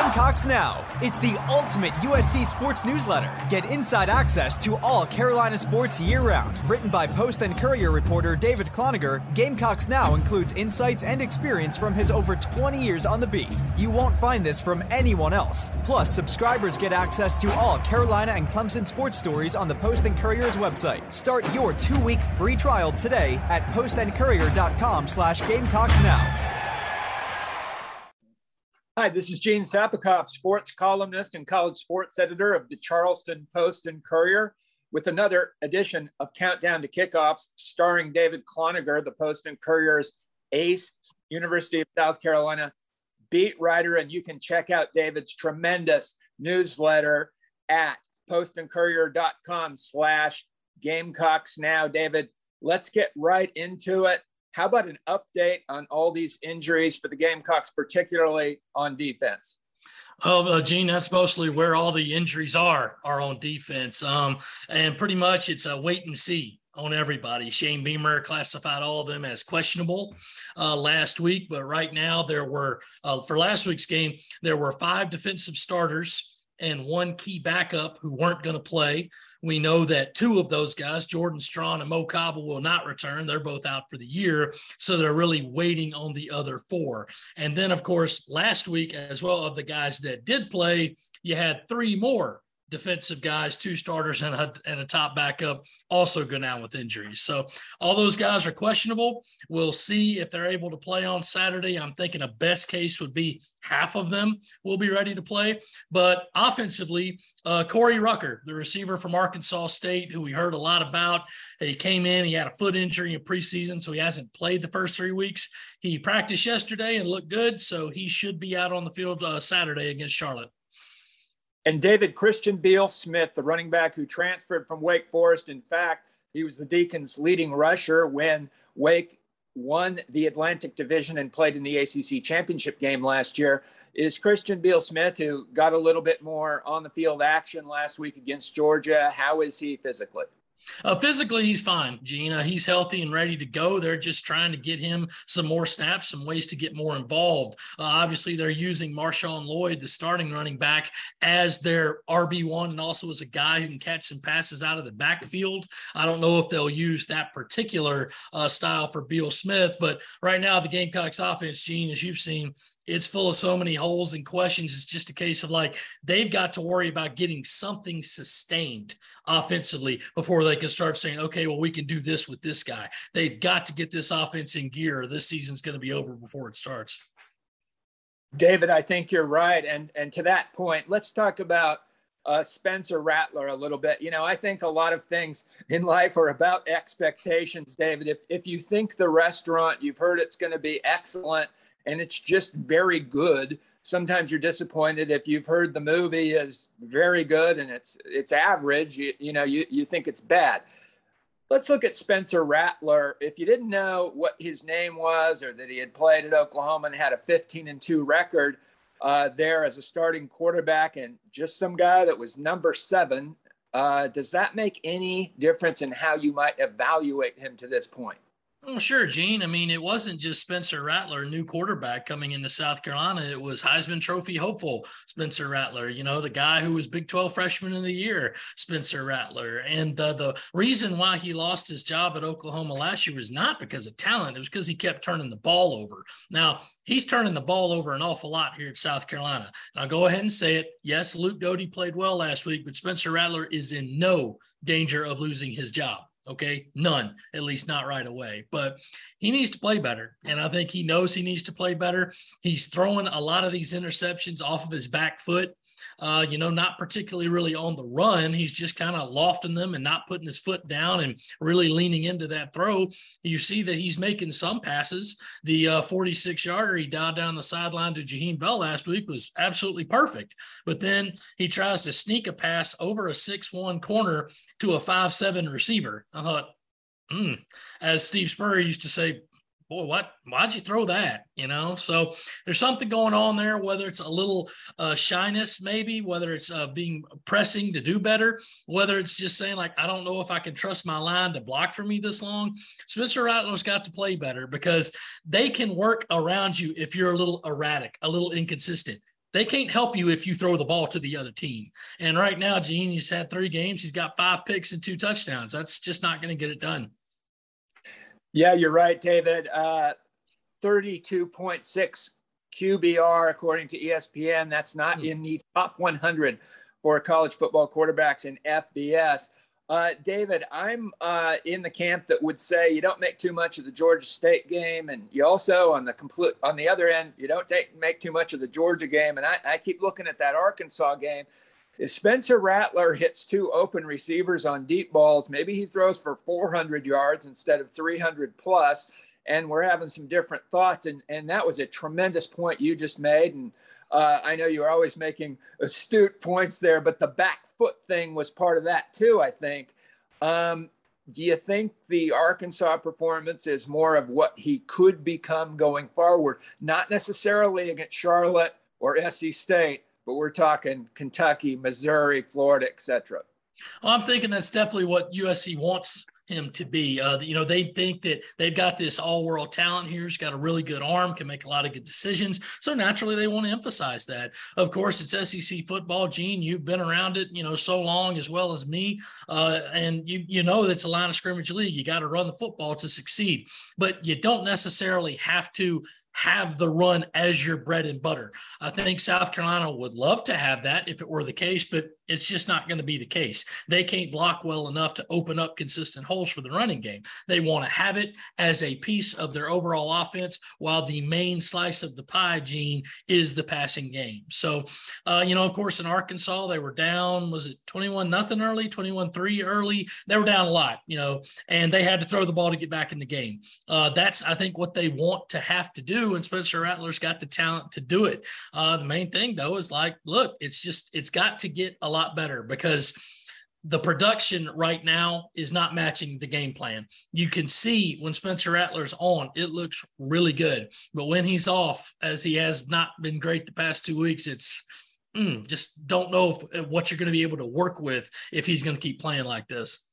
Gamecocks Now. It's the ultimate USC sports newsletter. Get inside access to all Carolina sports year round. Written by Post and Courier reporter David Cloninger, Gamecocks Now includes insights and experience from his over 20 years on the beat. You won't find this from anyone else. Plus, subscribers get access to all Carolina and Clemson sports stories on the Post and Courier's website. Start your two-week free trial today at postandcourier.com slash Gamecocks Now. Hi, this is Gene Sapakoff, sports columnist and college sports editor of the Charleston Post and Courier, with another edition of Countdown to Kickoffs, starring David Cloninger, the Post and Courier's ace, University of South Carolina beat writer. And you can check out David's tremendous newsletter at postandcourier.com slash Gamecocks now. David, let's get right into it. How about an update on all these injuries for the Gamecocks, particularly on defense? Oh, uh, Gene, that's mostly where all the injuries are, are on defense. Um, and pretty much it's a wait and see on everybody. Shane Beamer classified all of them as questionable uh, last week, but right now there were, uh, for last week's game, there were five defensive starters and one key backup who weren't going to play. We know that two of those guys, Jordan Strachan and Mo Kaba, will not return. They're both out for the year. So they're really waiting on the other four. And then, of course, last week, as well, of the guys that did play, you had three more defensive guys, two starters and a, and a top backup also go down with injuries. So all those guys are questionable. We'll see if they're able to play on Saturday. I'm thinking a best case would be half of them will be ready to play. But offensively, uh, Corey Rucker, the receiver from Arkansas State, who we heard a lot about, he came in, he had a foot injury in preseason, so he hasn't played the first three weeks. He practiced yesterday and looked good, so he should be out on the field uh, Saturday against Charlotte. And David Christian Beal Smith, the running back who transferred from Wake Forest. In fact, he was the Deacons' leading rusher when Wake won the Atlantic Division and played in the ACC championship game last year. Is Christian Beal Smith, who got a little bit more on the field action last week against Georgia. How is he physically? Uh, physically, he's fine, Gina. He's healthy and ready to go. They're just trying to get him some more snaps, some ways to get more involved. Uh, obviously, they're using Marshawn Lloyd, the starting running back, as their RB1 and also as a guy who can catch some passes out of the backfield. I don't know if they'll use that particular uh, style for Beal Smith, but right now, the Gamecocks offense, Gene, as you've seen, it's full of so many holes and questions. It's just a case of like they've got to worry about getting something sustained offensively before they can start saying, okay, well, we can do this with this guy. They've got to get this offense in gear. This season's going to be over before it starts. David, I think you're right. And and to that point, let's talk about uh, Spencer Rattler a little bit. You know, I think a lot of things in life are about expectations, David. If if you think the restaurant, you've heard it's going to be excellent and it's just very good. Sometimes you're disappointed if you've heard the movie is very good and it's it's average. You, you know you you think it's bad. Let's look at Spencer Rattler. If you didn't know what his name was or that he had played at Oklahoma and had a 15 and 2 record uh, there as a starting quarterback and just some guy that was number seven, uh, does that make any difference in how you might evaluate him to this point? Well, sure, Gene. I mean, it wasn't just Spencer Rattler, new quarterback coming into South Carolina. It was Heisman Trophy hopeful Spencer Rattler, you know, the guy who was Big 12 freshman of the year, Spencer Rattler. And uh, the reason why he lost his job at Oklahoma last year was not because of talent, it was because he kept turning the ball over. Now, he's turning the ball over an awful lot here at South Carolina. And I'll go ahead and say it. Yes, Luke Doty played well last week, but Spencer Rattler is in no danger of losing his job. Okay, none, at least not right away. But he needs to play better. And I think he knows he needs to play better. He's throwing a lot of these interceptions off of his back foot uh, you know, not particularly really on the run. He's just kind of lofting them and not putting his foot down and really leaning into that throw. You see that he's making some passes. The uh, 46 yarder he dialed down the sideline to Jaheim Bell last week was absolutely perfect. But then he tries to sneak a pass over a 6 1 corner to a 5 7 receiver. I thought, mm. as Steve Spurrier used to say, boy, what? Why'd you throw that? You know, so there's something going on there. Whether it's a little uh, shyness, maybe, whether it's uh, being pressing to do better, whether it's just saying like, I don't know if I can trust my line to block for me this long. Spencer Rattler's got to play better because they can work around you if you're a little erratic, a little inconsistent they can't help you if you throw the ball to the other team. And right now, Gene, he's had three games. He's got five picks and two touchdowns. That's just not going to get it done. Yeah, you're right, David. Uh, 32.6 QBR, according to ESPN. That's not mm. in the top 100 for college football quarterbacks in FBS. Uh, David, I'm uh, in the camp that would say you don't make too much of the Georgia State game, and you also on the complete on the other end, you don't take make too much of the Georgia game. And I, I keep looking at that Arkansas game. If Spencer Rattler hits two open receivers on deep balls, maybe he throws for 400 yards instead of 300 plus and we're having some different thoughts. And, and that was a tremendous point you just made. And uh, I know you're always making astute points there, but the back foot thing was part of that too, I think. Um, do you think the Arkansas performance is more of what he could become going forward? Not necessarily against Charlotte or SC State, but we're talking Kentucky, Missouri, Florida, etc. Well, I'm thinking that's definitely what USC wants him to be. Uh, you know, they think that they've got this all world talent here. He's got a really good arm, can make a lot of good decisions. So naturally, they want to emphasize that. Of course, it's SEC football. Gene, you've been around it, you know, so long as well as me, uh, and you you know that's a line of scrimmage league. You got to run the football to succeed, but you don't necessarily have to have the run as your bread and butter. I think South Carolina would love to have that if it were the case, but it's just not going to be the case. They can't block well enough to open up consistent holes for the running game. They want to have it as a piece of their overall offense, while the main slice of the pie, Gene, is the passing game. So, uh, you know, of course, in Arkansas, they were down, was it 21 nothing early, 21 3 early? They were down a lot, you know, and they had to throw the ball to get back in the game. Uh, that's, I think, what they want to have to do. And Spencer Rattler's got the talent to do it. Uh, the main thing, though, is like, look, it's just, it's got to get a lot lot better because the production right now is not matching the game plan. You can see when Spencer Rattler's on, it looks really good. But when he's off, as he has not been great the past two weeks, it's mm, just don't know if, what you're going to be able to work with if he's going to keep playing like this.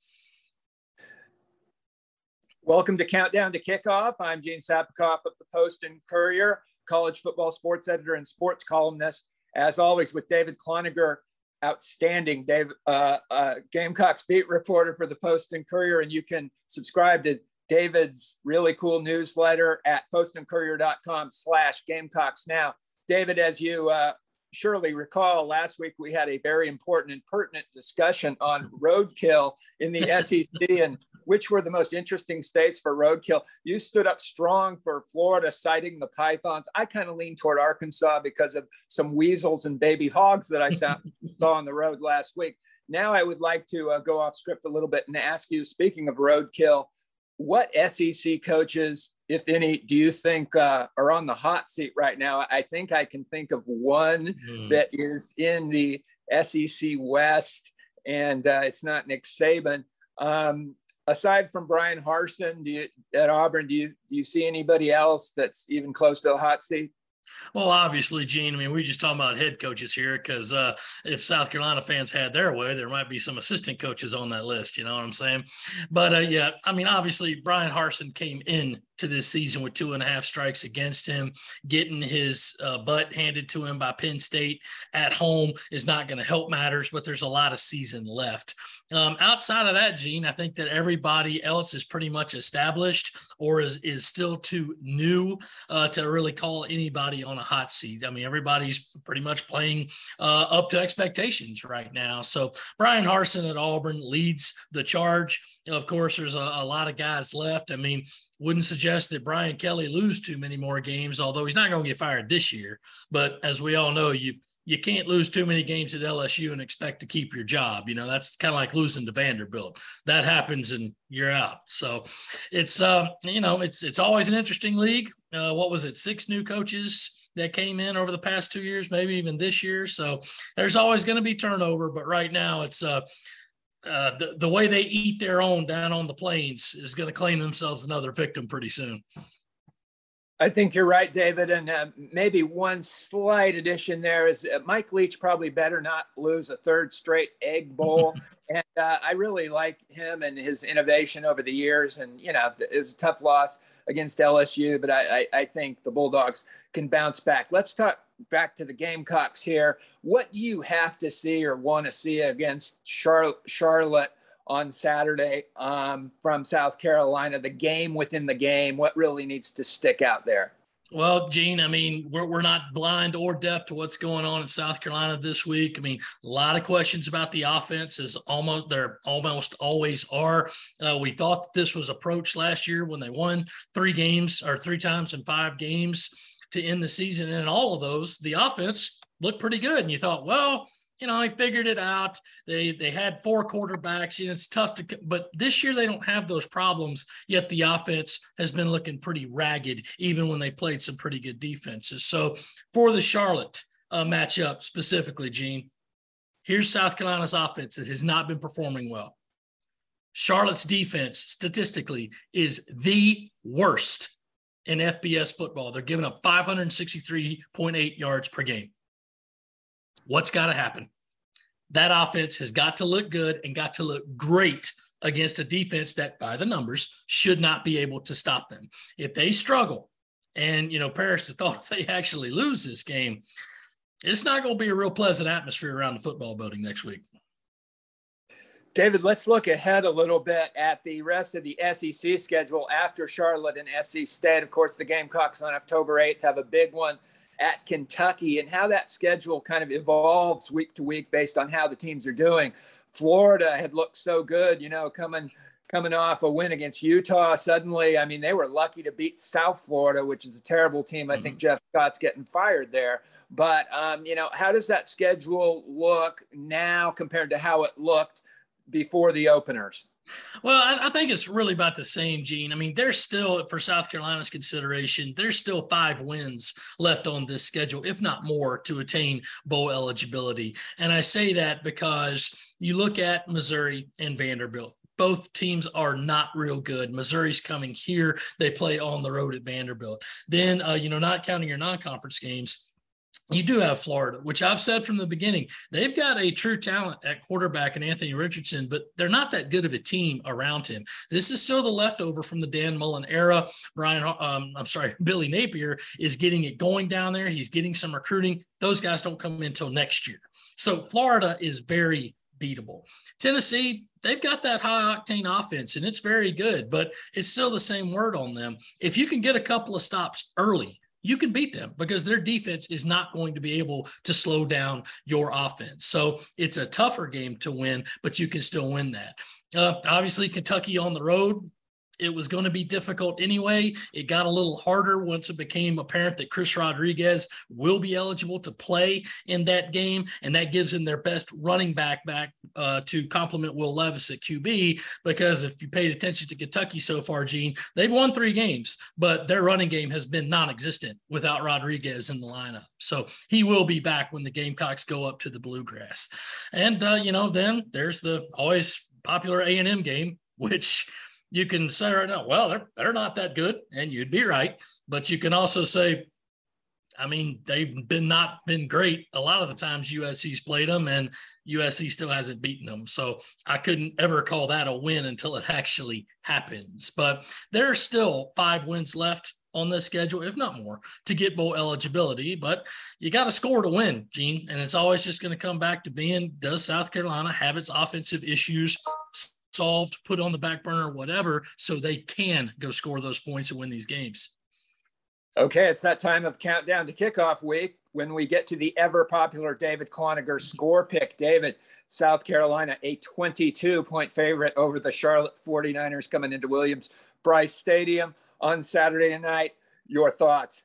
Welcome to Countdown to Kickoff. I'm Gene Sapakoff of the Post and Courier, college football sports editor and sports columnist. As always, with David Cloninger outstanding Dave, uh, uh, Gamecocks beat reporter for the Post and Courier, and you can subscribe to David's really cool newsletter at postandcourier.com slash Gamecocks now. David, as you uh, surely recall, last week we had a very important and pertinent discussion on roadkill in the SEC and which were the most interesting states for roadkill. You stood up strong for Florida, citing the pythons. I kind of leaned toward Arkansas because of some weasels and baby hogs that I saw, on the road last week. Now I would like to uh, go off script a little bit and ask you, speaking of roadkill, what SEC coaches, if any, do you think uh, are on the hot seat right now? I think I can think of one mm. that is in the SEC West, and uh, it's not Nick Saban. Um, aside from Bryan Harsin, do you, at Auburn, do you do you see anybody else that's even close to a hot seat? Well, obviously, Gene. I mean, we're just talking about head coaches here because uh, if South Carolina fans had their way, there might be some assistant coaches on that list. You know what I'm saying? But uh, yeah, I mean, obviously, Bryan Harsin came in to this season with two and a half strikes against him. Getting his uh, butt handed to him by Penn State at home is not going to help matters, but there's a lot of season left. Um, outside of that, Gene, I think that everybody else is pretty much established or is, is still too new uh, to really call anybody on a hot seat. I mean, everybody's pretty much playing uh, up to expectations right now. So Bryan Harsin at Auburn leads the charge. Of course, there's a, a lot of guys left. I mean, wouldn't suggest that Brian Kelly lose too many more games, although he's not going to get fired this year. But as we all know, you you can't lose too many games at LSU and expect to keep your job. You know, that's kind of like losing to Vanderbilt. That happens and you're out. So it's uh, you know, it's it's always an interesting league. Uh, what was it? Six new coaches that came in over the past two years, maybe even this year. So there's always going to be turnover, but right now it's uh uh, the, the way they eat their own down on the plains is going to claim themselves another victim pretty soon. I think you're right, David. And uh, maybe one slight addition there is uh, Mike Leach probably better not lose a third straight egg bowl. and uh, I really like him and his innovation over the years. And, you know, it was a tough loss against LSU, but I, I, I think the Bulldogs can bounce back. Let's talk back to the Gamecocks here. What do you have to see or want to see against Char- Charlotte on Saturday um, from South Carolina, the game within the game, what really needs to stick out there? Well, Gene, I mean, we're, we're not blind or deaf to what's going on in South Carolina this week. I mean, a lot of questions about the offense, is almost there almost always are. Uh, we thought that this was approached last year when they won three games or three times in five games to end the season. And in all of those, the offense looked pretty good. And you thought, well, you know, he figured it out. They they had four quarterbacks. You know, it's tough to, but this year they don't have those problems. Yet the offense has been looking pretty ragged, even when they played some pretty good defenses. So for the Charlotte uh, matchup specifically, Gene, here's South Carolina's offense that has not been performing well. Charlotte's defense statistically is the worst in FBS football. They're giving up 563.8 yards per game. What's got to happen? That offense has got to look good and got to look great against a defense that, by the numbers, should not be able to stop them. If they struggle, and you know, Paris thought if they actually lose this game, it's not going to be a real pleasant atmosphere around the football building next week. David, let's look ahead a little bit at the rest of the SEC schedule after Charlotte and SC State. Of course, the Gamecocks on October 8th have a big one at Kentucky and how that schedule kind of evolves week to week based on how the teams are doing. Florida had looked so good, you know, coming coming off a win against Utah. Suddenly, I mean, they were lucky to beat South Florida, which is a terrible team. I mm-hmm. think Jeff Scott's getting fired there. But um, you know, how does that schedule look now compared to how it looked before the openers? Well, I, I, think it's really about the same, Gene. I mean, there's still, for South Carolina's consideration, there's still five wins left on this schedule, if not more, to attain bowl eligibility. And I say that because you look at Missouri and Vanderbilt. Both teams are not real good. Missouri's coming here. They play on the road at Vanderbilt. Then, uh, you know, not counting your non conference games, you do have Florida, which I've said from the beginning. They've got a true talent at quarterback and Anthony Richardson, but they're not that good of a team around him. This is still the leftover from the Dan Mullen era. Brian, um, I'm sorry, Billy Napier is getting it going down there. He's getting some recruiting. Those guys don't come in until next year. So Florida is very beatable. Tennessee, they've got that high octane offense and it's very good, but it's still the same word on them. If you can get a couple of stops early, you can beat them because their defense is not going to be able to slow down your offense. So it's a tougher game to win, but you can still win that. Uh, obviously, Kentucky on the road, it was going to be difficult anyway. It got a little harder once it became apparent that Chris Rodriguez will be eligible to play in that game, and that gives him their best running back back uh, to complement Will Levis at QB. Because if you paid attention to Kentucky so far, Gene, they've won three games, but their running game has been non-existent without Rodriguez in the lineup. So he will be back when the Gamecocks go up to the Bluegrass, and uh, you know then there's the always popular A and M game, which you can say right now, well, they're, they're not that good, and you'd be right. But you can also say, I mean, they've been not been great. A lot of the times USC's played them, and USC still hasn't beaten them. So I couldn't ever call that a win until it actually happens. But there are still five wins left on this schedule, if not more, to get bowl eligibility. But you got to score to win, Gene. And it's always just going to come back to being does South Carolina have its offensive issues solved, put on the back burner, whatever, so they can go score those points and win these games. Okay, it's that time of countdown to kickoff week when we get to the ever popular David Cloninger score pick. David, South Carolina, a 22 point favorite over the Charlotte 49ers coming into Williams Brice Stadium on Saturday night. Your thoughts?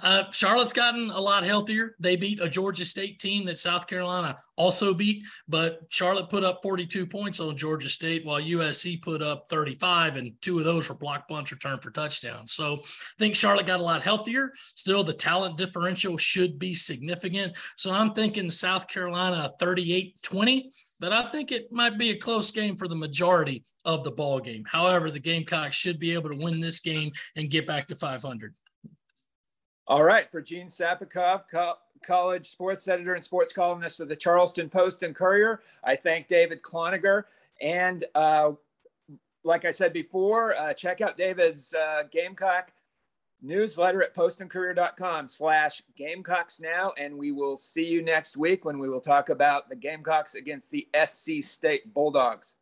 Uh, Charlotte's gotten a lot healthier. They beat a Georgia State team that South Carolina also beat, but Charlotte put up 42 points on Georgia State while USC put up 35, and two of those were block punts returned for touchdowns. So I think Charlotte got a lot healthier. Still, the talent differential should be significant. So I'm thinking South Carolina 38 20 but I think it might be a close game for the majority of the ball game. However, the Gamecocks should be able to win this game and get back to 500. All right, for Gene Sapakoff, co- college sports editor and sports columnist of the Charleston Post and Courier, I thank David Cloninger. And uh, like I said before, uh, check out David's uh, Gamecock newsletter at postandcourier.com slash Gamecocks now. And we will see you next week when we will talk about the Gamecocks against the SC State Bulldogs.